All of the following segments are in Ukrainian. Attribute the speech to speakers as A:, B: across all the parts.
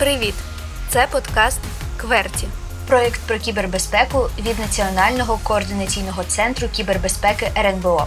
A: Привіт! Це подкаст Кверті.
B: Проєкт про кібербезпеку від Національного координаційного центру кібербезпеки РНБО.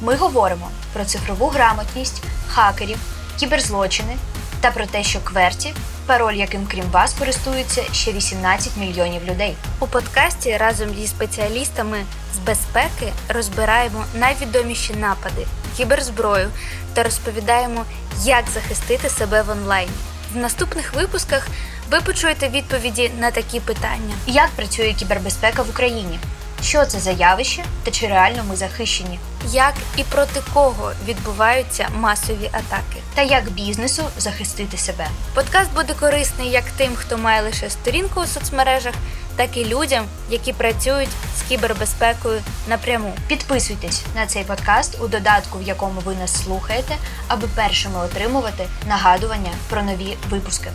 B: Ми говоримо про цифрову грамотність, хакерів, кіберзлочини та про те, що Кверті, пароль яким крім вас користуються ще 18 мільйонів людей.
A: У подкасті разом зі спеціалістами з безпеки розбираємо найвідоміші напади, кіберзброю та розповідаємо, як захистити себе в онлайні. В наступних випусках ви почуєте відповіді на такі питання:
B: Як працює кібербезпека в Україні? Що це за явище та чи реально ми захищені?
A: як і проти кого відбуваються масові атаки.
B: Та як бізнесу захистити себе?
A: Подкаст буде корисний як тим, хто має лише сторінку у соцмережах, так і людям, які працюють з кібербезпекою напряму.
B: Підписуйтесь на цей подкаст у додатку, в якому ви нас слухаєте, аби першими отримувати нагадування про нові випуски.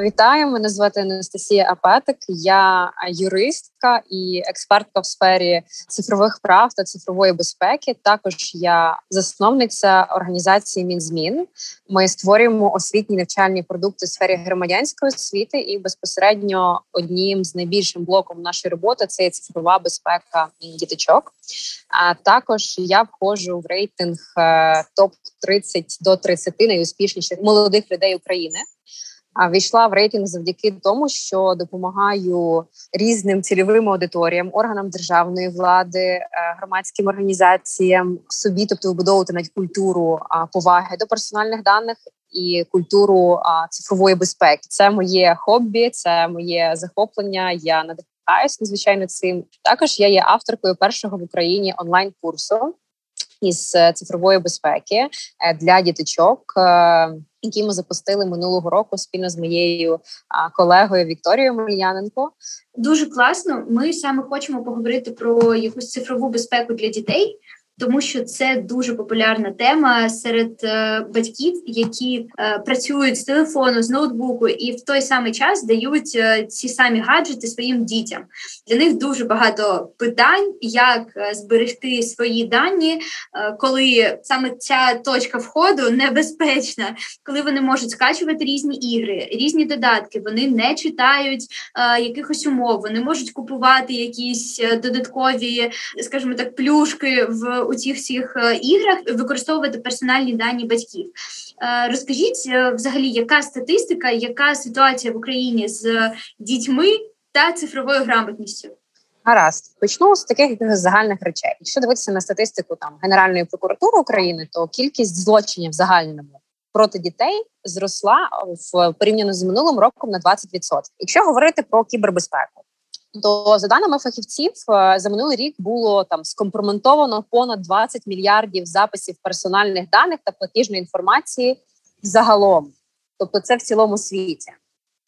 C: Вітаю, мене звати Анастасія Апетик. Я юристка і експертка в сфері цифрових прав та цифрової безпеки. Також я засновниця організації Мінзмін. Ми створюємо освітні навчальні продукти в сфері громадянської освіти, і безпосередньо одним з найбільшим блоком нашої роботи це є цифрова безпека діточок. А також я входжу в рейтинг топ 30 до 30 найуспішніших молодих людей України. А війшла в рейтинг завдяки тому, що допомагаю різним цільовим аудиторіям, органам державної влади, е, громадським організаціям собі, тобто вибудовувати навіть культуру поваги до персональних даних і культуру цифрової безпеки. Це моє хобі, це моє захоплення. Я надихаюсь надзвичайно цим. Також я є авторкою першого в Україні онлайн курсу із е, цифрової безпеки е, для діточок, е, які ми запустили минулого року спільно з моєю колегою Вікторією Мельяненко.
D: Дуже класно. Ми саме хочемо поговорити про якусь цифрову безпеку для дітей тому що це дуже популярна тема серед е, батьків, які е, працюють з телефону, з ноутбуку, і в той самий час дають е, ці самі гаджети своїм дітям. Для них дуже багато питань, як зберегти свої дані, коли саме ця точка входу небезпечна, коли вони можуть скачувати різні ігри, різні додатки. Вони не читають якихось умов, вони можуть купувати якісь додаткові, скажімо так, плюшки в у цих всіх е, іграх використовувати персональні дані батьків. Е, розкажіть е, взагалі, яка статистика, яка ситуація в Україні з дітьми та цифровою грамотністю?
C: Гаразд, почну з таких загальних речей. Якщо дивитися на статистику там Генеральної прокуратури України, то кількість злочинів загальному проти дітей зросла в порівняно з минулим роком на 20%. Якщо говорити про кібербезпеку, то за даними фахівців, е, за минулий рік було там скомпроментовано понад 20 мільярдів записів персональних даних та платіжної інформації загалом, тобто це в цілому світі.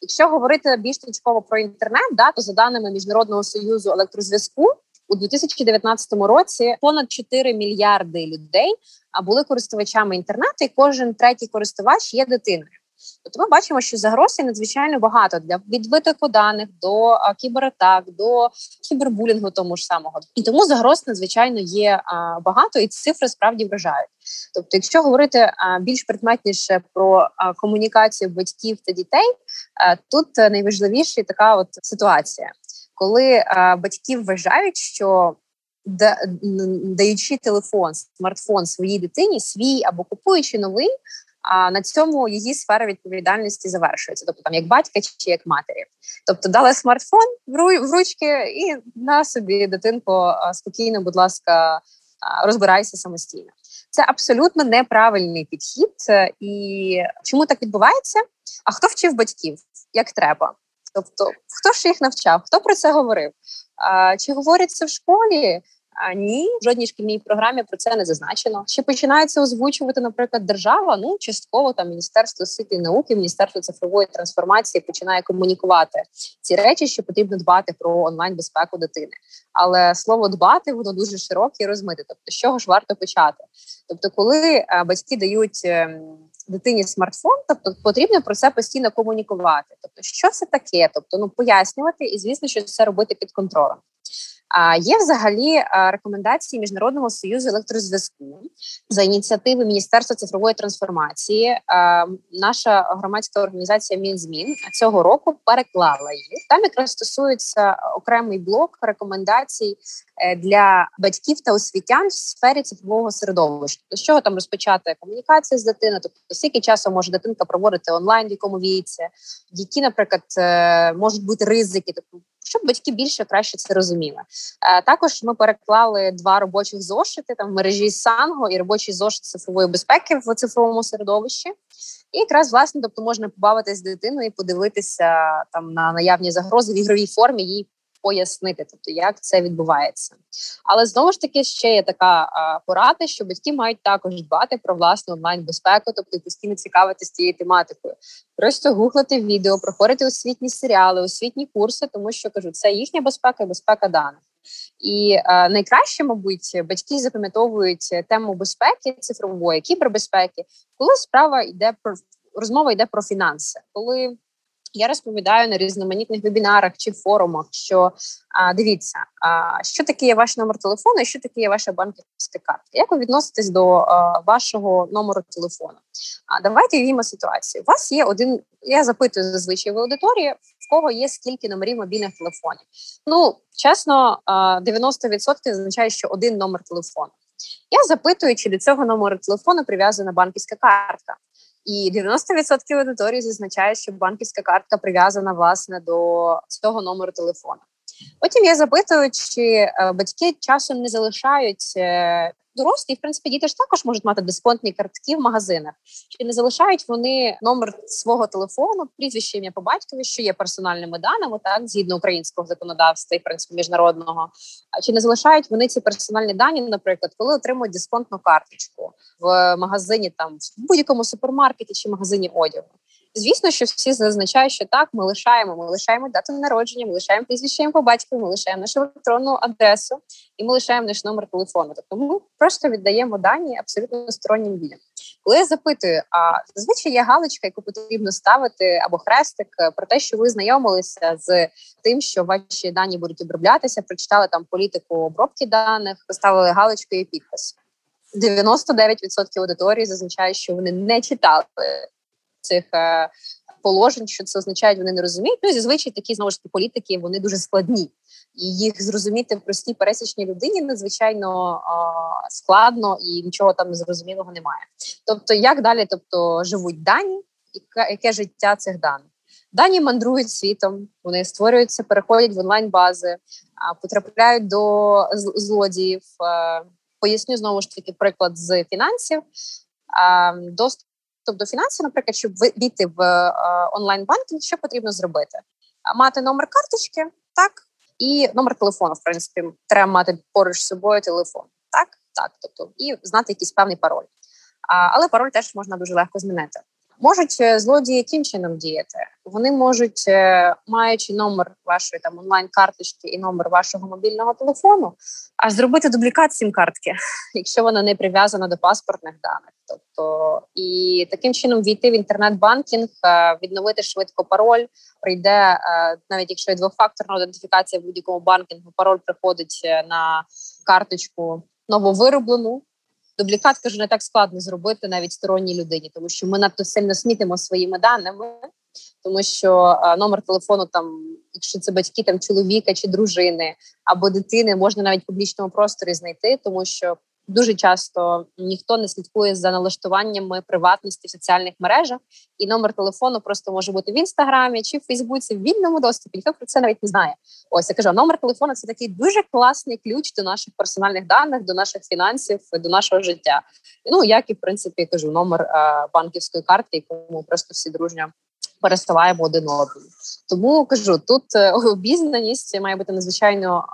C: Якщо говорити більш точково про інтернет, да, то за даними міжнародного союзу електрозв'язку у 2019 році понад 4 мільярди людей були користувачами інтернету, і кожен третій користувач є дитиною. Тобто ми бачимо, що загроз є надзвичайно багато для від витоку даних до кібератак, до кібербулінгу тому ж самого. І тому загроз надзвичайно є багато, і цифри справді вражають. Тобто, якщо говорити більш предметніше про комунікацію батьків та дітей, тут найважливіша така от ситуація, коли батьки вважають, що даючи телефон, смартфон своїй дитині, свій або купуючи новий, а на цьому її сфера відповідальності завершується, тобто там як батька чи як матері. Тобто дали смартфон в ручки і на собі дитинко спокійно, будь ласка, розбирайся самостійно. Це абсолютно неправильний підхід. І чому так відбувається? А хто вчив батьків як треба? Тобто, хто ж їх навчав? Хто про це говорив? Чи говорять в школі? А ні, в жодній шкільній програмі про це не зазначено. Ще починається озвучувати, наприклад, держава. Ну частково там міністерство і науки, міністерство цифрової трансформації починає комунікувати ці речі, що потрібно дбати про онлайн безпеку дитини. Але слово дбати воно дуже широке і розмите. Тобто, з чого ж варто почати? Тобто, коли е, батьки дають. Ем, дитині смартфон, тобто потрібно про це постійно комунікувати. Тобто, що це таке? Тобто, ну пояснювати, і звісно, що це робити під контролем. Є взагалі рекомендації міжнародного союзу електрозв'язку за ініціативи Міністерства цифрової трансформації. Наша громадська організація Мінзмін цього року переклала їх. Там якраз стосується окремий блок рекомендацій е, для батьків та освітян в сфері цифрового середовища. До чого там розпочати комунікацію з дитиною, тобто скільки часу може дитинка проводити онлайн, в якому віці, які, наприклад, е, можуть бути ризики, тобто щоб батьки більше краще це розуміли. Е, також ми переклали два робочих зошити там в мережі Санго і робочий зошит цифрової безпеки в цифровому середовищі. І якраз власне, тобто можна побавитись з дитиною і подивитися там на наявні загрози в ігровій формі, їй пояснити, тобто як це відбувається. Але знову ж таки ще є така а, порада, що батьки мають також дбати про власну онлайн безпеку, тобто постійно цікавитися цією тематикою. Просто гуглити відео, проходити освітні серіали, освітні курси, тому що кажу, це їхня безпека і безпека даних. І е, найкраще, мабуть, батьки запам'ятовують тему безпеки цифрової кібербезпеки, коли справа йде про розмова йде про фінанси, коли я розповідаю на різноманітних вебінарах чи форумах, що а, дивіться, а, що таке є ваш номер телефону, і що таке є ваша банківська картка. Як ви відноситесь до а, вашого номеру телефону? А давайте візьмемо ситуацію. У вас є один. Я запитую зазвичай в аудиторії, в кого є скільки номерів мобільних телефонів. Ну чесно, 90% означає, що один номер телефону. Я запитую, чи до цього номеру телефону прив'язана банківська картка. І 90% аудиторії зазначає, що банківська картка прив'язана власне до цього номеру телефону. Потім я запитую, чи е, батьки часом не залишають е, дорослі, в принципі, діти ж також можуть мати дисконтні картки в магазинах. Чи не залишають вони номер свого телефону, прізвище ім'я по батькові, що є персональними даними, так згідно українського законодавства і в принципі міжнародного. Чи не залишають вони ці персональні дані, наприклад, коли отримують дисконтну карточку в магазині, там в будь-якому супермаркеті чи магазині одягу? Звісно, що всі зазначають, що так, ми лишаємо. Ми лишаємо дату народження, ми лишаємо прізвище по батькові, ми лишаємо нашу електронну адресу і ми лишаємо наш номер телефону. Тобто ми просто віддаємо дані абсолютно стороннім людям. Коли я запитую, а зазвичай є галочка, яку потрібно ставити або хрестик про те, що ви знайомилися з тим, що ваші дані будуть оброблятися, прочитали там політику обробки даних, поставили галочку і підпис. 99% аудиторії зазначають, що вони не читали цих е, положень, що це означає, вони не розуміють. Ну і зазвичай такі знову ж таки політики вони дуже складні, і їх зрозуміти в простій пересічній людині надзвичайно е, складно і нічого там незрозумілого немає. Тобто, як далі, тобто живуть дані, яке, яке життя цих даних. Дані мандрують світом, вони створюються, переходять в онлайн-бази, потрапляють до злодіїв. Е, поясню знову ж таки приклад з фінансів. Доступ Тобто фінанси, наприклад, щоб війти в е, онлайн банкінг, що потрібно зробити? Мати номер карточки, так і номер телефону. В принципі, треба мати поруч з собою телефон. Так, так, тобто, і знати якийсь певний пароль. Але пароль теж можна дуже легко змінити. Можуть е, злодії яким чином діяти? Вони можуть, е, маючи номер вашої там онлайн-карточки і номер вашого мобільного телефону, аж зробити дублікат сім картки, якщо вона не прив'язана до паспортних даних. Тобто і таким чином війти в інтернет-банкінг, е, відновити швидко пароль. Прийде навіть якщо є двофакторна ідентифікація в будь-якому банкінгу, пароль приходить на карточку нововироблену. Дублікат кажу, не так складно зробити навіть сторонній людині, тому що ми надто сильно смітимо своїми даними, тому що номер телефону, там, якщо це батьки там чоловіка чи дружини або дитини, можна навіть в публічному просторі знайти, тому що Дуже часто ніхто не слідкує за налаштуваннями приватності в соціальних мережах, і номер телефону просто може бути в інстаграмі чи в Фейсбуці в вільному доступі. Ніхто про це навіть не знає. Ось я кажу, номер телефону це такий дуже класний ключ до наших персональних даних, до наших фінансів, до нашого життя. Ну як і в принципі кажу, номер е, банківської картки, якому просто всі дружньо переставаємо один одному. Тому кажу, тут е, обізнаність має бути надзвичайно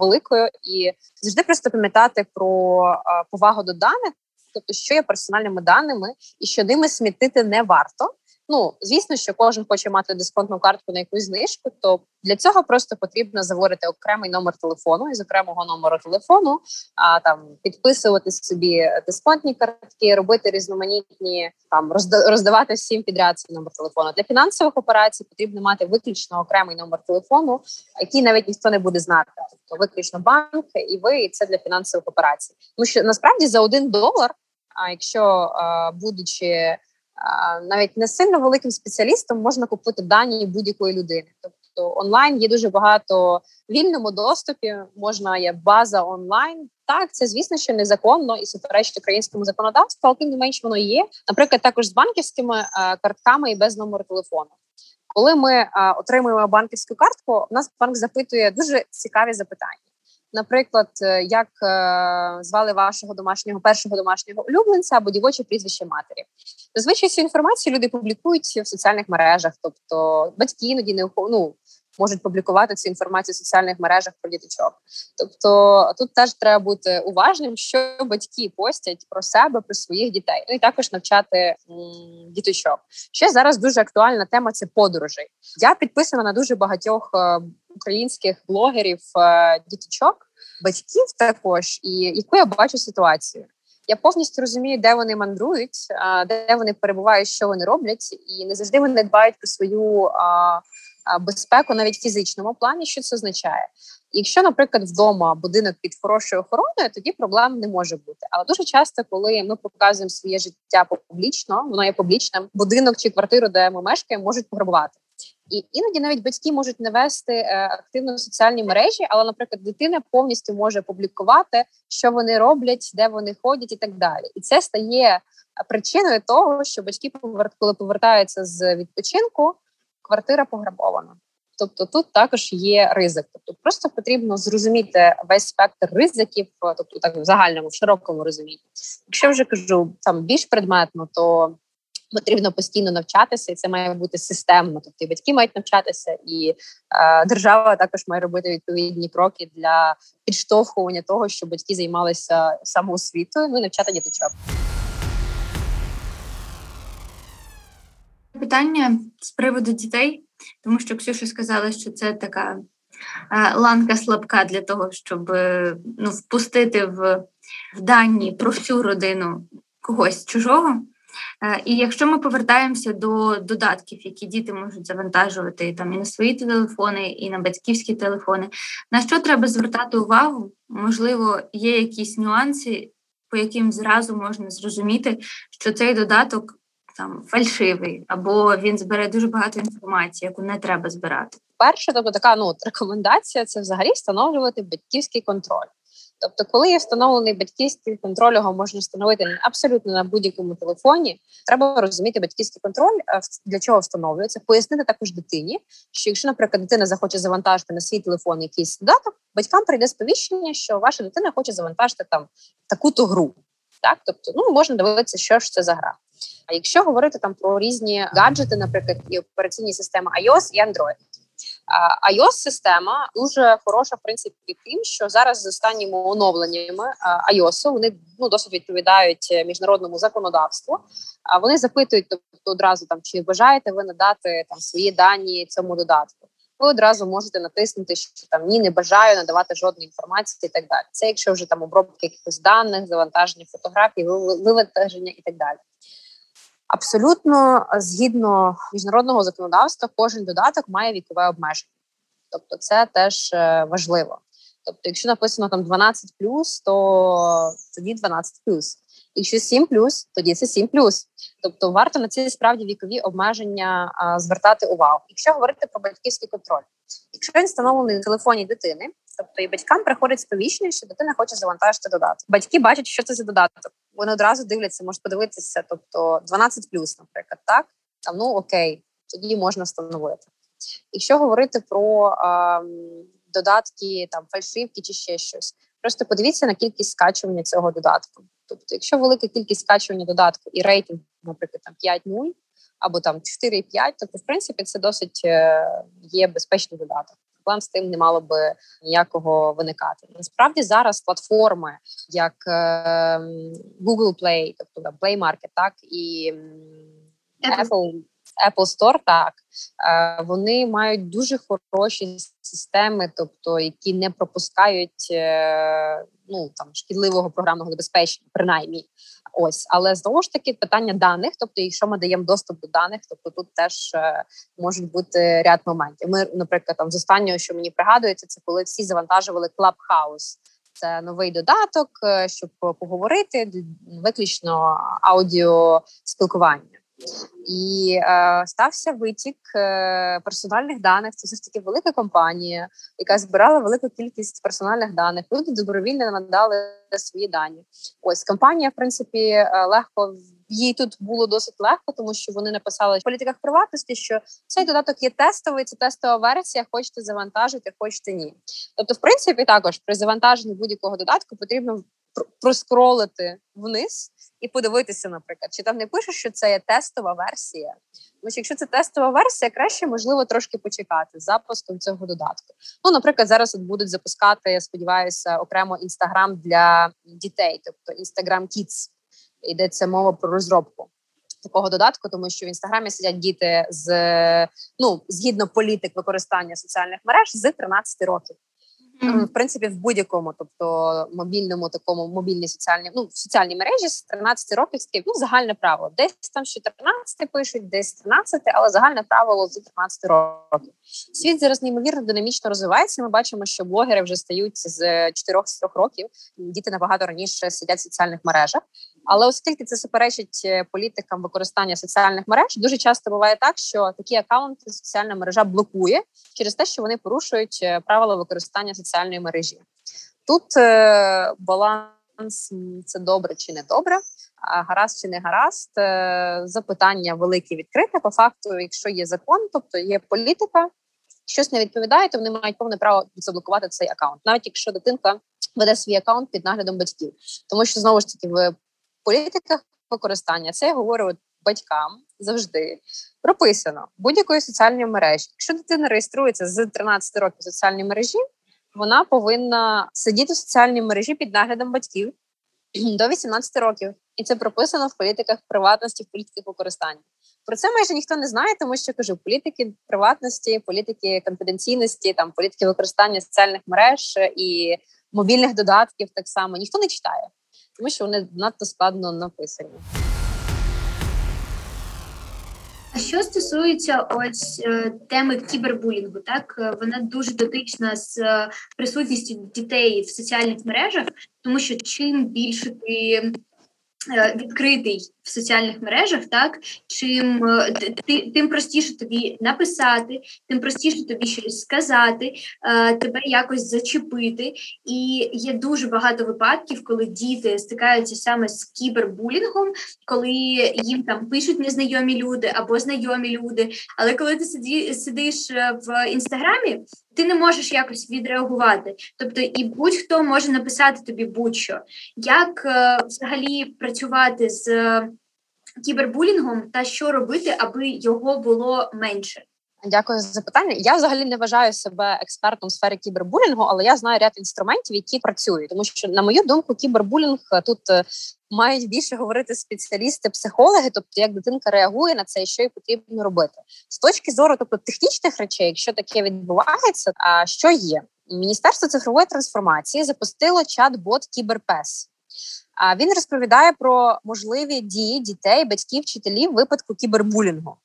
C: великою і завжди просто пам'ятати про повагу до даних, тобто що є персональними даними, і що ними смітити не варто. Ну, звісно, що кожен хоче мати дисконтну картку на якусь знижку, то для цього просто потрібно заворити окремий номер телефону із окремого номеру телефону, а там підписувати собі дисконтні картки, робити різноманітні там роздавати всім підряд цей номер телефону. Для фінансових операцій потрібно мати виключно окремий номер телефону, який навіть ніхто не буде знати, тобто виключно банк, і ви і це для фінансових операцій. Тому що насправді за один долар, а якщо будучи навіть не сильно великим спеціалістом можна купити дані будь-якої людини. Тобто онлайн є дуже багато в вільному доступі. Можна є база онлайн. Так, це звісно, що незаконно і суперечить українському законодавству, але тим не менш воно є. Наприклад, також з банківськими е, картками і без номеру телефону. Коли ми е, отримуємо банківську картку, у нас банк запитує дуже цікаві запитання. Наприклад, е, як е, звали вашого домашнього першого домашнього улюбленця або дівоче прізвище матері. Зазвичай цю інформацію люди публікують в соціальних мережах, тобто батьки іноді не ну, можуть публікувати цю інформацію в соціальних мережах про діточок. Тобто тут теж треба бути уважним, що батьки постять про себе, про своїх дітей. Ну і також навчати м, діточок. Ще зараз дуже актуальна тема це подорожей. Я підписана на дуже багатьох е, українських блогерів е, діточок, батьків також, і яку я бачу ситуацію. Я повністю розумію, де вони мандрують, де вони перебувають, що вони роблять, і не завжди вони дбають про свою безпеку, навіть в фізичному плані. Що це означає? Якщо, наприклад, вдома будинок під хорошою охороною, тоді проблем не може бути. Але дуже часто, коли ми показуємо своє життя публічно, воно є публічним, будинок чи квартиру, де ми мешкаємо, можуть пограбувати. І іноді навіть батьки можуть не вести е, активно соціальні мережі, але, наприклад, дитина повністю може публікувати, що вони роблять, де вони ходять, і так далі. І це стає е, причиною того, що батьки коли повертаються з відпочинку, квартира пограбована. Тобто тут також є ризик. Тобто просто потрібно зрозуміти весь спектр ризиків, тобто так в загальному, в широкому розумінні. Якщо вже кажу там більш предметно, то потрібно постійно навчатися, і це має бути системно. Тобто і батьки мають навчатися, і е, держава також має робити відповідні кроки для підштовхування того, щоб батьки займалися самоосвітою, ну і навчати діточок.
D: Питання з приводу дітей, тому що Ксюша сказала, що це така е, ланка слабка для того, щоб е, ну, впустити в, в дані про всю родину когось чужого. Е, і якщо ми повертаємося до додатків, які діти можуть завантажувати там і на свої телефони, і на батьківські телефони, на що треба звертати увагу? Можливо, є якісь нюанси, по яким зразу можна зрозуміти, що цей додаток там фальшивий, або він збере дуже багато інформації, яку не треба збирати.
C: Перше, тобто така ну рекомендація це взагалі встановлювати батьківський контроль. Тобто, коли є встановлений батьківський контроль, його можна встановити абсолютно на будь-якому телефоні. Треба розуміти батьківський контроль, для чого встановлюється, пояснити також дитині, що якщо, наприклад, дитина захоче завантажити на свій телефон якийсь додаток, батькам прийде сповіщення, що ваша дитина хоче завантажити там таку-то гру. Так, тобто, ну можна дивитися, що ж це за гра. А якщо говорити там про різні гаджети, наприклад, і операційні системи iOS і Android, ios система дуже хороша, в принципі, тим, що зараз з останніми оновленнями iOS вони ну досить відповідають міжнародному законодавству. А вони запитують, тобто одразу там чи бажаєте ви надати там свої дані цьому додатку. Ви одразу можете натиснути, що там ні, не бажаю надавати жодної інформації і так далі. Це якщо вже там обробка якихось даних, завантаження фотографій, вивантаження і так далі. Абсолютно згідно міжнародного законодавства, кожен додаток має вікове обмеження, тобто це теж е, важливо. Тобто, якщо написано там 12 то тоді 12 Якщо 7 тоді це 7 Тобто варто на ці справді вікові обмеження а, звертати увагу. Якщо говорити про батьківський контроль, якщо він встановлений на телефоні дитини, тобто і батькам приходить сповіщення, що дитина хоче завантажити додаток. Батьки бачать, що це за додаток. Вони одразу дивляться, можуть подивитися, тобто 12 наприклад, так там ну окей, тоді можна встановити. Якщо говорити про а, додатки, там фальшивки чи ще щось, просто подивіться на кількість скачування цього додатку. Тобто, якщо велика кількість скачування додатку і рейтинг, наприклад, там 5-0 або там 4,5, то в принципі це досить е, є безпечний додаток. Проблем з тим не мало би ніякого виникати. Насправді зараз платформи, як е, Google Play, тобто Play Market, так і Apple. Apple Store, так е, вони мають дуже хороші системи, тобто які не пропускають е, ну там шкідливого програмного забезпечення, принаймні. Ось, але знову ж таки питання даних. Тобто, якщо ми даємо доступ до даних, тобто тут теж е, можуть бути ряд моментів. Ми, наприклад, там з останнього, що мені пригадується, це коли всі завантажували Clubhouse. Це новий додаток, е, щоб поговорити виключно аудіо спілкування. І е, стався витік е, персональних даних. Це все ж таки велика компанія, яка збирала велику кількість персональних даних. Люди добровільно надали свої дані. Ось компанія, в принципі, е, легко їй тут було досить легко, тому що вони написали в політиках приватності, що цей додаток є тестовий, це тестова версія. Хочете завантажити, хочете ні. Тобто, в принципі, також при завантаженні будь-якого додатку потрібно проскролити вниз і подивитися, наприклад, чи там не пише, що це є тестова версія. Тому що якщо це тестова версія, краще можливо трошки почекати з запуском цього додатку. Ну, наприклад, зараз от будуть запускати, я сподіваюся, окремо інстаграм для дітей, тобто Instagram Kids. Йдеться мова про розробку. Такого додатку, тому що в інстаграмі сидять діти з ну згідно політик використання соціальних мереж з 13 років. Mm-hmm. В принципі, в будь-якому, тобто мобільному такому мобільній соціальній, ну в соціальній мережі з 13 років ну загальне правило. Десь там з 14 пишуть, десь 13, але загальне правило з 13 років. Світ зараз неймовірно динамічно розвивається. Ми бачимо, що блогери вже стають з 4-3 років. Діти набагато раніше сидять в соціальних мережах. Але оскільки це суперечить е, політикам використання соціальних мереж, дуже часто буває так, що такі акаунти соціальна мережа блокує через те, що вони порушують е, правила використання соціальної мережі. Тут е, баланс це добре чи не добре, а гаразд чи не гаразд. Запитання велике відкрите. По факту, якщо є закон, тобто є політика, щось не відповідає, то вони мають повне право заблокувати цей акаунт, навіть якщо дитинка веде свій акаунт під наглядом батьків, тому що знову ж таки в політиках використання. Це я говорю батькам завжди. Прописано. Будь-якої соціальної мережі. Якщо дитина реєструється з 13 років в соціальній мережі, вона повинна сидіти в соціальній мережі під наглядом батьків до 18 років, і це прописано в політиках приватності, в політиках використання. Про це майже ніхто не знає, тому що кажу політики приватності, політики конфіденційності, там політики використання соціальних мереж і мобільних додатків так само ніхто не читає тому що вони надто складно написані.
D: А що стосується ось е, теми кібербулінгу, так вона дуже дотична з е, присутністю дітей в соціальних мережах, тому що чим більше ти відкритий в соціальних мережах, так чим е, ти, тим простіше тобі написати, тим простіше тобі щось сказати, е, тебе якось зачепити. І є дуже багато випадків, коли діти стикаються саме з кібербулінгом, коли їм там пишуть незнайомі люди або знайомі люди. Але коли ти сидиш в інстаграмі, ти не можеш якось відреагувати. Тобто, і будь-хто може написати тобі будь-що. Як е, взагалі працювати з е, кібербулінгом та що робити, аби його було менше?
C: Дякую за запитання. Я взагалі не вважаю себе експертом в сфері кібербулінгу, але я знаю ряд інструментів, які працюють. Тому що, на мою думку, кібербулінг е, тут е, мають більше говорити спеціалісти, психологи, тобто як дитинка реагує на це і що їй потрібно робити з точки зору, тобто технічних речей, якщо таке відбувається, а що є? Міністерство цифрової трансформації запустило чат-бот Кіберпес. А він розповідає про можливі дії дітей, батьків, вчителів випадку кібербулінгу.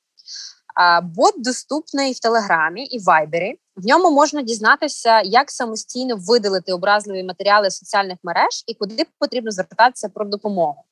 C: Бот доступний в Телеграмі і Вайбері. В ньому можна дізнатися, як самостійно видалити образливі матеріали соціальних мереж і куди потрібно звертатися про допомогу.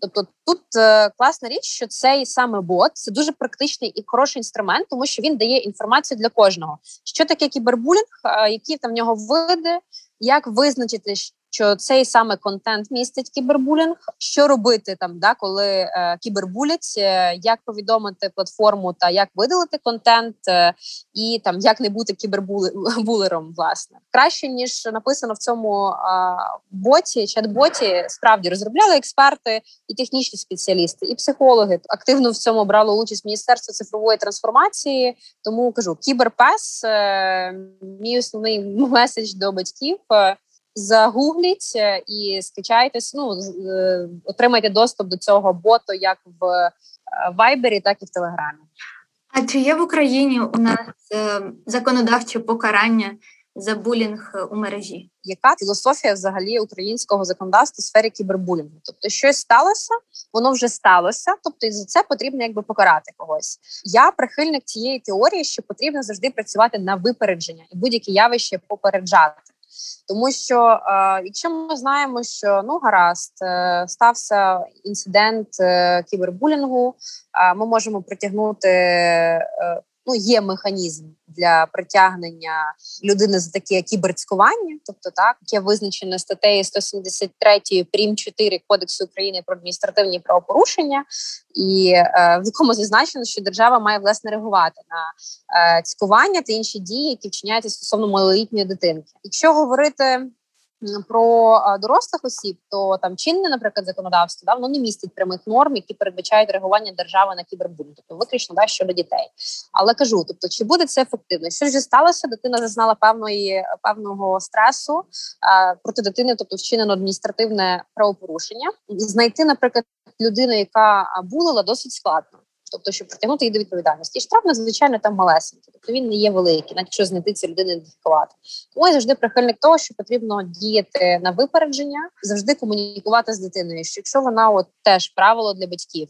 C: Тобто тут е, класна річ, що цей саме бот це дуже практичний і хороший інструмент, тому що він дає інформацію для кожного. Що таке кібербулінг, е, які там в нього види, як визначити, що цей саме контент містить кібербулінг. Що робити там, да, коли е, кібербулять, е, як повідомити платформу та як видалити контент, е, і там як не бути кібербулером, власне, краще ніж написано в цьому е, боті, чат-боті, справді розробляли експерти і технічні спеціалісти, і психологи активно в цьому брало участь Міністерство цифрової трансформації. Тому кажу, кіберпес е, мій основний меседж до батьків. Е, загугліть е, і скачайтесь. Ну е, отримайте доступ до цього боту, як в Вайбері, так і в Телеграмі.
D: А чи є в Україні у нас е, законодавче покарання за булінг у мережі?
C: Яка філософія взагалі українського законодавства в сфері кібербулінгу? Тобто, щось сталося, воно вже сталося. Тобто, і за це потрібно якби покарати когось. Я прихильник цієї теорії, що потрібно завжди працювати на випередження і будь-які явище попереджати. Тому що е, якщо ми знаємо, що ну гаразд е, стався інцидент е, кібербулінгу, ми можемо притягнути ну є механізм для притягнення людини за таке кіберцькування, тобто так яке визначено статтею 173 прим. 4 кодексу України про адміністративні правопорушення, і е, в якому зазначено, що держава має власне реагувати на е, цькування та інші дії, які вчиняються стосовно малолітньої дитинки. Якщо говорити про дорослих осіб, то там чинне, наприклад, законодавство да, воно не містить прямих норм, які передбачають реагування держави на кібербулінг, тобто виключно да, щодо дітей. Але кажу, тобто, чи буде це ефективно? Що ж сталося? Дитина зазнала певної певного стресу проти дитини, тобто вчинено адміністративне правопорушення, знайти, наприклад, людину, яка булила, досить складно тобто, щоб притягнути її до відповідальності. І штраф надзвичайно там малесенький, тобто він не є великий, навіть якщо знайти цю людину ідентифікувати. Тому я завжди прихильник того, що потрібно діяти на випередження, завжди комунікувати з дитиною. Що якщо вона от теж правило для батьків.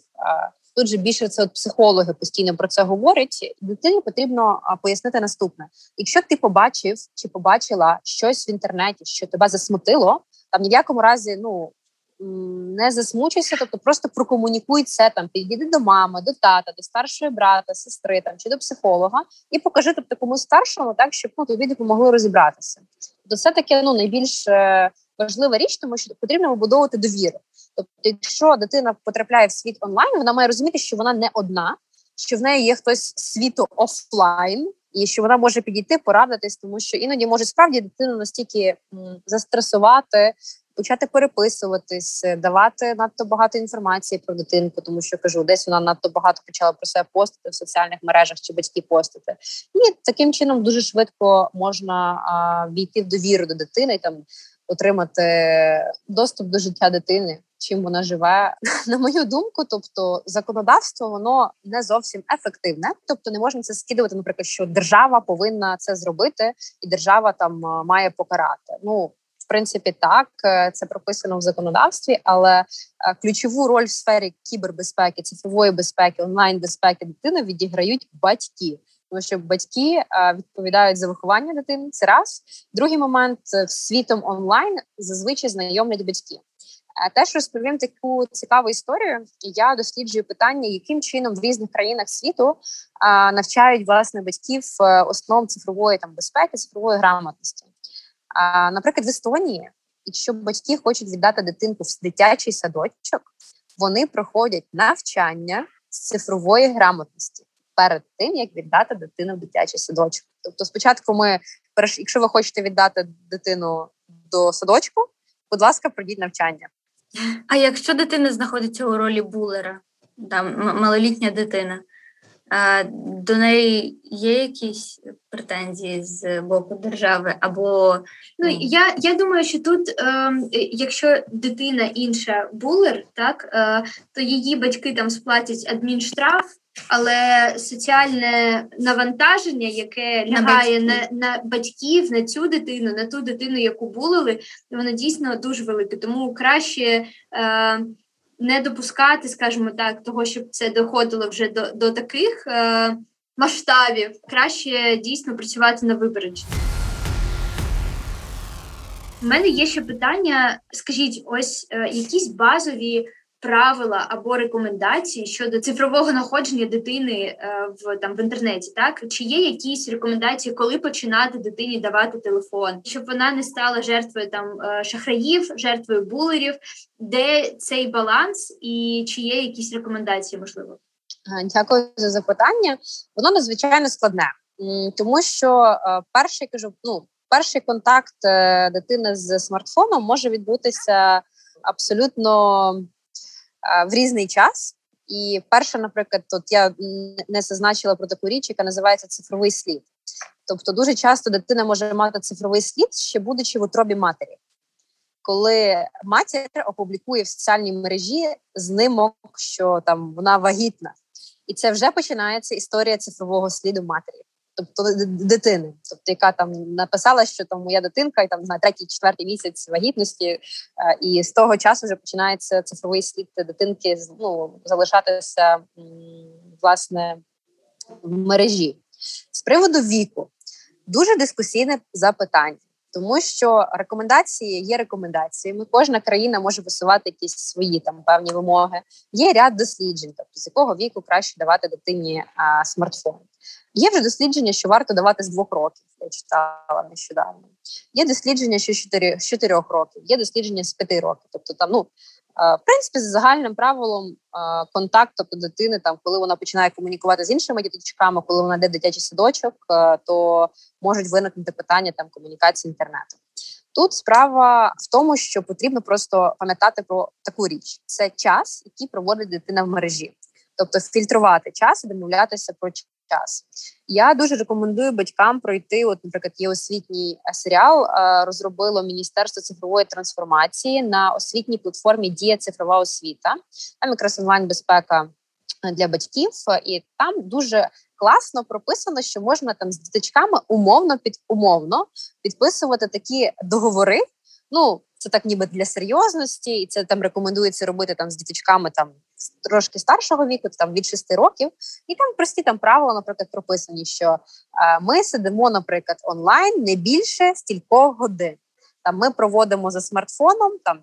C: Тут же більше це от психологи постійно про це говорять. Дитині потрібно пояснити наступне: якщо ти побачив чи побачила щось в інтернеті, що тебе засмутило, там ні в якому разі ну не засмучуйся, тобто просто прокомунікуй це там, підійди до мами, до тата, до старшої брата, сестри там чи до психолога, і покажи тобто комусь старшому, так щоб ну, тобі допомогли розібратися. Тобто це таке ну найбільш е, важлива річ, тому що потрібно вибудовувати довіру. Тобто, якщо дитина потрапляє в світ онлайн, вона має розуміти, що вона не одна, що в неї є хтось світу офлайн. І що вона може підійти, порадитись, тому що іноді може справді дитину настільки застресувати, почати переписуватись, е, давати надто багато інформації про дитинку, тому що кажу, десь вона надто багато почала про себе постити в соціальних мережах чи батьки постити, і таким чином дуже швидко можна а, війти в довіру до дитини і там отримати доступ до життя дитини. Чим вона живе, на мою думку, тобто законодавство воно не зовсім ефективне, тобто не можна це скидувати, наприклад, що держава повинна це зробити, і держава там має покарати. Ну принципі, так е, це прописано в законодавстві, але е, ключову роль в сфері кібербезпеки, цифрової безпеки, онлайн безпеки дитини відіграють батьки. Тому що батьки е, відповідають за виховання дитини. Це раз другий момент світом онлайн зазвичай знайомлять батьки. Теж розповім таку цікаву історію. Я досліджую питання, яким чином в різних країнах світу навчають власне батьків основ цифрової там безпеки, цифрової грамотності. А, Наприклад, в Естонії, якщо батьки хочуть віддати дитинку в дитячий садочок, вони проходять навчання з цифрової грамотності перед тим, як віддати дитину в дитячий садочок. Тобто, спочатку ми якщо ви хочете віддати дитину до садочку, будь ласка, пройдіть навчання.
D: А якщо дитина знаходиться у ролі булера, там малолітня дитина, до неї є якісь претензії з боку держави? Або ну я я думаю, що тут, е, якщо дитина інша булер, так е, то її батьки там сплатять адмінштраф. Але соціальне навантаження, яке лягає на, на на батьків, на цю дитину, на ту дитину, яку булили, воно дійсно дуже велике. Тому краще е, не допускати, скажімо так, того, щоб це доходило вже до до таких е, масштабів, краще дійсно працювати на випередження. У мене є ще питання. Скажіть, ось е, якісь базові правила або рекомендації щодо цифрового находження дитини е, в там в інтернеті, так чи є якісь рекомендації, коли починати дитині давати телефон, щоб вона не стала жертвою там е, шахраїв, жертвою булерів, де цей баланс, і чи є якісь рекомендації, можливо?
C: Дякую за запитання. Воно надзвичайно складне, тому що е, перший кажу, ну перший контакт дитини з смартфоном може відбутися абсолютно в різний час. І перше, наприклад, тут я не зазначила про таку річ, яка називається цифровий слід. Тобто, дуже часто дитина може мати цифровий слід, ще будучи в утробі матері. коли матір опублікує в соціальній мережі знимок, що там вона вагітна, і це вже починається історія цифрового сліду матері. Тобто дитини, тобто яка там написала, що там моя дитинка, і там на третій, четвертий місяць вагітності, е, і з того часу вже починається цифровий слід дитинки ну, залишатися власне в мережі. З приводу віку дуже дискусійне запитання тому що рекомендації є рекомендаціями. Кожна країна може висувати якісь свої там певні вимоги. Є ряд досліджень, тобто з якого віку краще давати дитині а, смартфон. Є вже дослідження, що варто давати з двох років. Я читала нещодавно. Є дослідження, що з чотирьох років, є дослідження з п'яти років. Тобто, там ну в принципі, з загальним правилом контакту тобто дитини, там коли вона починає комунікувати з іншими діточками, коли вона йде дитячий садочок, то можуть виникнути питання там комунікації інтернету. Тут справа в тому, що потрібно просто пам'ятати про таку річ: це час, який проводить дитина в мережі, тобто фільтрувати час і домовлятися про час. Я дуже рекомендую батькам пройти. От, наприклад, є освітній е, серіал. Е, розробило Міністерство цифрової трансформації на освітній платформі Дія цифрова освіта. Там якраз онлайн безпека е, для батьків, і там дуже класно прописано, що можна там з діточками умовно під умовно підписувати такі договори. Ну це так, ніби для серйозності, і це там рекомендується робити там з діточками там трошки старшого віку, там від 6 років, і там прості там правила, наприклад, прописані, що е, ми сидимо, наприклад, онлайн не більше стількох годин. Там ми проводимо за смартфоном там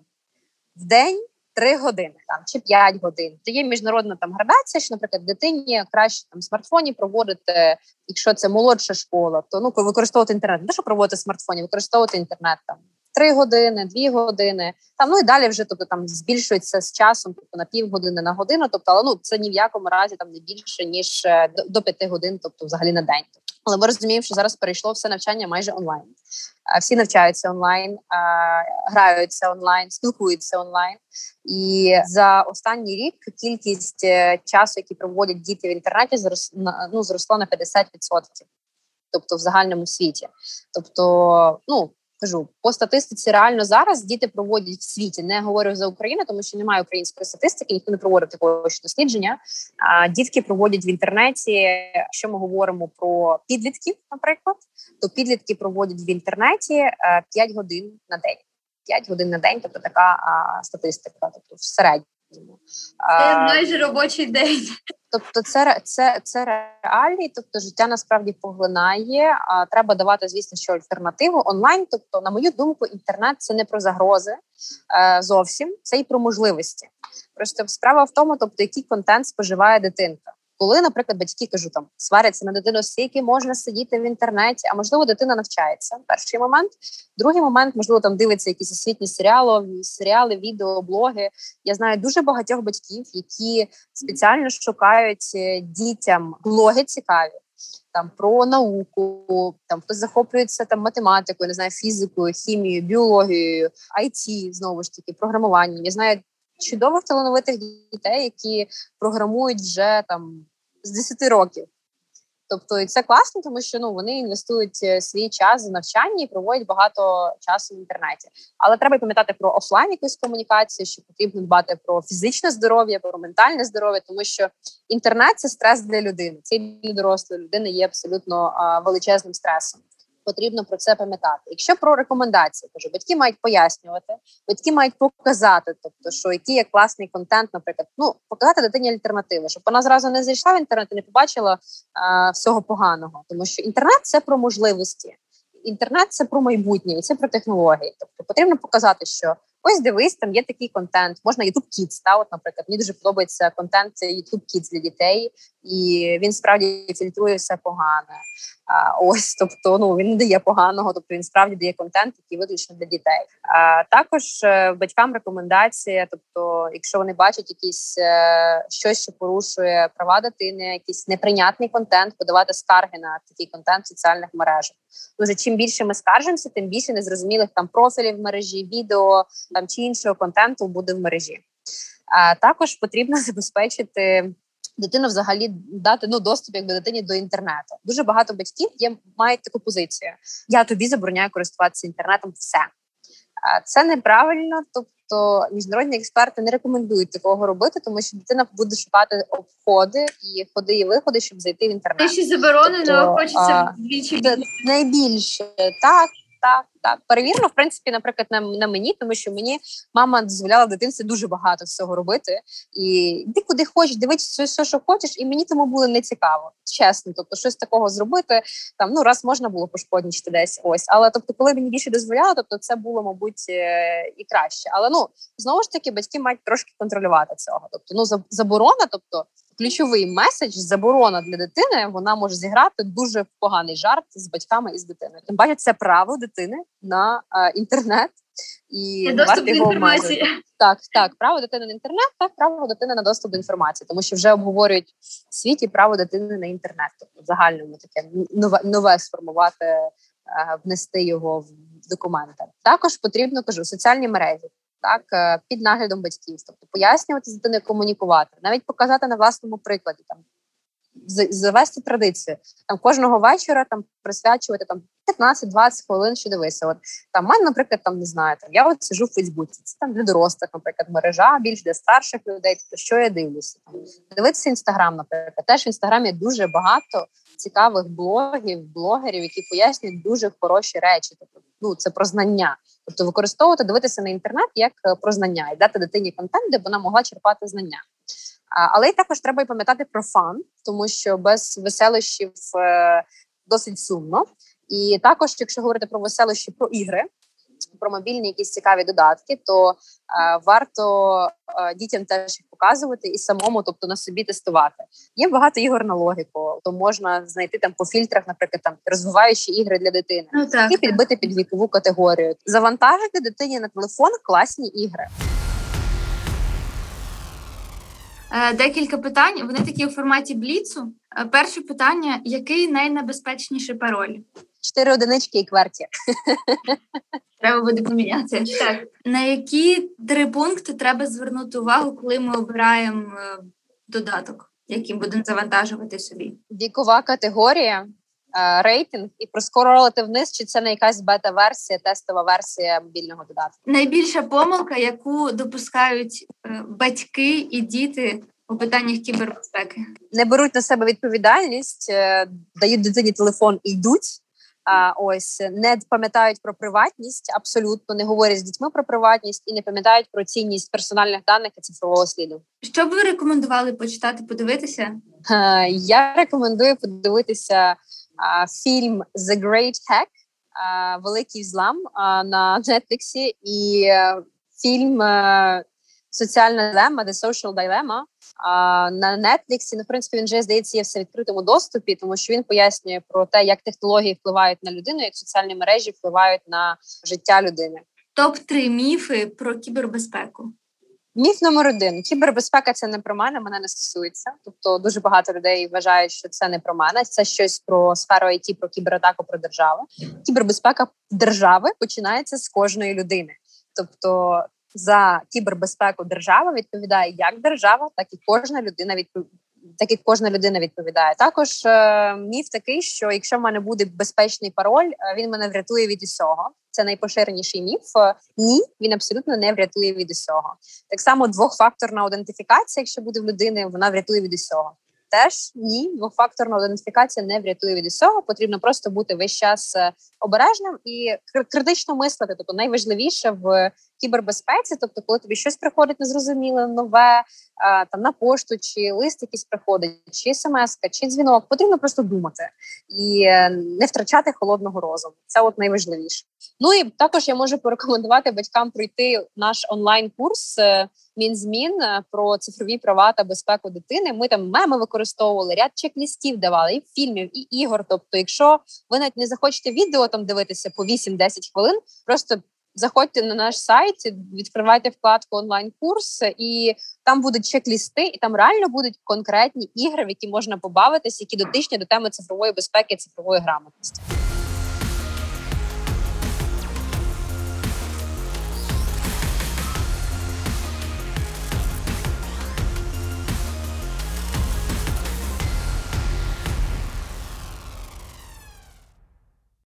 C: в день. Три години там чи п'ять годин. То є міжнародна там градація, що, наприклад, дитині краще там смартфоні проводити, якщо це молодша школа, то ну використовувати інтернет. Не що проводити смартфоні, використовувати інтернет там Три години, дві години. Там ну і далі вже тобто там збільшується з часом, тобто на півгодини на годину. Тобто, але ну це ні в якому разі там не більше ніж е, до, п'яти годин, тобто взагалі на день. Але ми розуміємо, що зараз перейшло все навчання майже онлайн. Всі навчаються онлайн, граються онлайн, спілкуються онлайн. І за останній рік кількість е, часу, який проводять діти в інтернеті, зросла ну, зросла на 50%. Тобто в загальному світі. Тобто, ну кажу по статистиці, реально зараз діти проводять в світі. Не говорю за Україну, тому що немає української статистики, ніхто не проводив такого ж дослідження. А дітки проводять в інтернеті. Якщо ми говоримо про підлітків, наприклад, то підлітки проводять в інтернеті 5 е, годин на день. 5 годин на день, тобто така а, статистика, тобто в середньому.
D: Це майже робочий день.
C: Тобто, це це, це реальний, тобто життя насправді поглинає. А треба давати, звісно, що альтернативу онлайн. Тобто, на мою думку, інтернет це не про загрози е, зовсім, це і про можливості. Просто справа в тому, тобто який контент споживає дитинка. Коли, наприклад, батьки кажу, там сваряться на дитину, скільки можна сидіти в інтернеті, а можливо, дитина навчається. Перший момент, другий момент, можливо, там дивиться якісь освітні серіали, серіали, відео, блоги. Я знаю дуже багатьох батьків, які спеціально шукають е, дітям блоги цікаві. Там про науку, там хтось захоплюється там математикою, не знаю, фізикою, хімією, біологією, IT, знову ж таки, програмуванням. Я знаю чудових талановитих дітей, які програмують вже там з 10 років. Тобто і це класно, тому що ну вони інвестують е, свій час в навчання і проводять багато часу в інтернеті. Але треба пам'ятати про офлайн якусь комунікацію, що потрібно дбати про фізичне здоров'я, про ментальне здоров'я, тому що інтернет це стрес для людини. Це для дорослої людини є абсолютно величезним стресом потрібно про це пам'ятати. Якщо про рекомендації, кажу, батьки мають пояснювати, батьки мають показати, тобто, що який є класний контент, наприклад, ну показати дитині альтернативи, щоб вона зразу не зайшла в інтернет і не побачила а, всього поганого, тому що інтернет це про можливості. Інтернет це про майбутнє і це про технології. Тобто потрібно показати, що ось дивись, там є такий контент. Можна YouTube Kids, та от, наприклад, мені дуже подобається контент YouTube Kids для дітей, і він справді фільтрує все погане. А, Ось, тобто, ну він не дає поганого, тобто він справді дає контент, який виключно для дітей. А також е, батькам рекомендація, тобто, якщо вони бачать якісь е, щось, що порушує права дитини, якийсь неприйнятний контент, подавати скарги на такий контент в соціальних мережах. Дуже чим більше ми скаржимося, тим більше незрозумілих там профілів в мережі, відео там чи іншого контенту буде в мережі. А також потрібно забезпечити дитину взагалі дати ну доступ якби дитині до інтернету. Дуже багато батьків є мають таку позицію. Я тобі забороняю користуватися інтернетом. Все Це неправильно, тобто міжнародні експерти не рекомендують такого робити, тому що дитина буде шукати обходи і ходи і виходи, щоб зайти в інтернет.
D: Те, що заборонено,
C: Тобто,
D: хочеться двічі.
C: Це найбільше так. Так, так, перевірно, в принципі, наприклад, на на мені, тому що мені мама дозволяла в дитинстві дуже багато всього робити. І йди куди хочеш, дивитися все, що хочеш, і мені тому було не цікаво, чесно. Тобто, щось такого зробити там ну раз можна було пошкоднічити десь ось. Але тобто, коли мені більше дозволяли, тобто це було, мабуть, е, і краще. Але ну знову ж таки, батьки мають трошки контролювати цього. Тобто, ну заборона, тобто ключовий меседж, заборона для дитини, вона може зіграти дуже поганий жарт з батьками і з дитиною. Тим паче, це право дитини на е, інтернет і
D: доступ до інформації.
C: Так, так, право дитини на інтернет, так право дитини на доступ до інформації, тому що вже обговорюють в світі право дитини на інтернет, тобто в загальному таке нове нове сформувати, е, внести його в документи. Також потрібно кажу соціальні мережі так е, під наглядом батьків, тобто пояснювати з дитиною, комунікувати, навіть показати на власному прикладі, там завести традицію там кожного вечора там присвячувати там 15-20 хвилин, що дивися. От там мене, наприклад, там не знаю, там я от сижу в Фейсбуці. Це там для дорослих, наприклад, мережа більш для старших людей. Тобто, що я дивлюся, там дивитися інстаграм, наприклад, теж в інстаграмі дуже багато цікавих блогів, блогерів, які пояснюють дуже хороші речі. Тобто, ну це про знання. Тобто використовувати, дивитися на інтернет як е, про знання і дати дитині контент, де вона могла черпати знання. Але й також треба й пам'ятати про фан, тому що без веселощів е, досить сумно. І також, якщо говорити про веселощі, про ігри, про мобільні якісь цікаві додатки, то е, варто е, дітям теж їх показувати і самому, тобто на собі тестувати. Є багато ігор на логіку, то можна знайти там по фільтрах, наприклад, там розвиваючі ігри для дитини,
D: ну, так,
C: і підбити під вікову категорію. Завантажити дитині на телефон класні ігри.
D: Декілька питань. Вони такі у форматі бліцу. Е, перше питання: який найнебезпечніший пароль?
C: Чотири одинички і кверті.
D: Треба буде поміняти. Так. На які три пункти треба звернути увагу, коли ми обираємо е, додаток, який будемо завантажувати собі?
C: Вікова категорія, рейтинг і проскоролити вниз, чи це не якась бета-версія, тестова версія мобільного додатку.
D: Найбільша помилка, яку допускають батьки і діти у питаннях кібербезпеки,
C: не беруть на себе відповідальність, е, дають дитині телефон і йдуть. А ось не пам'ятають про приватність, абсолютно не говорять з дітьми про приватність і не пам'ятають про цінність персональних даних і цифрового сліду.
D: Що б ви рекомендували почитати, подивитися?
C: Я рекомендую подивитися фільм «The Great Hack», Великий взлам на Нетфліксі і е, фільм е, Соціальна дилема, The Social Dilemma, на Нетфліксі, ну, в принципі, він вже здається є все в відкритому доступі, тому що він пояснює про те, як технології впливають на людину, як соціальні мережі впливають на життя людини.
D: Топ 3 міфи про кібербезпеку.
C: Міф номер один: кібербезпека це не про мене, мене не стосується. Тобто дуже багато людей вважають, що це не про мене. Це щось про сферу IT, про кібератаку, про державу. Кібербезпека держави починається з кожної людини. Тобто за кібербезпеку держава відповідає як держава, так і кожна людина. Так як кожна людина відповідає. Також е, міф такий, що якщо в мене буде безпечний пароль, е, він мене врятує від усього. Це найпоширеніший міф. Е, ні, він абсолютно не врятує від усього. Так само двохфакторна ідентифікація, якщо буде в людини, вона врятує від усього. Теж ні, двохфакторна ідентифікація не врятує від усього. Потрібно просто бути весь час е, обережним і критично мислити. Тобто найважливіше в кібербезпеці, тобто, коли тобі щось приходить незрозуміле, нове там на пошту, чи лист якийсь приходить, чи смс, чи дзвінок, потрібно просто думати і е, не втрачати холодного розуму. Це от найважливіше. Ну і також я можу порекомендувати батькам пройти наш онлайн-курс. Е, Мінзмін е, про цифрові права та безпеку дитини. Ми там меми використовували, ряд чек-лістів давали і фільмів, і ігор. Тобто, якщо ви навіть не захочете відео там дивитися по 8-10 хвилин, просто Заходьте на наш сайт, відкривайте вкладку онлайн-курс, і там будуть чек-лісти, і там реально будуть конкретні ігри, в які можна побавитися, які дотичні до теми цифрової безпеки, цифрової грамотності.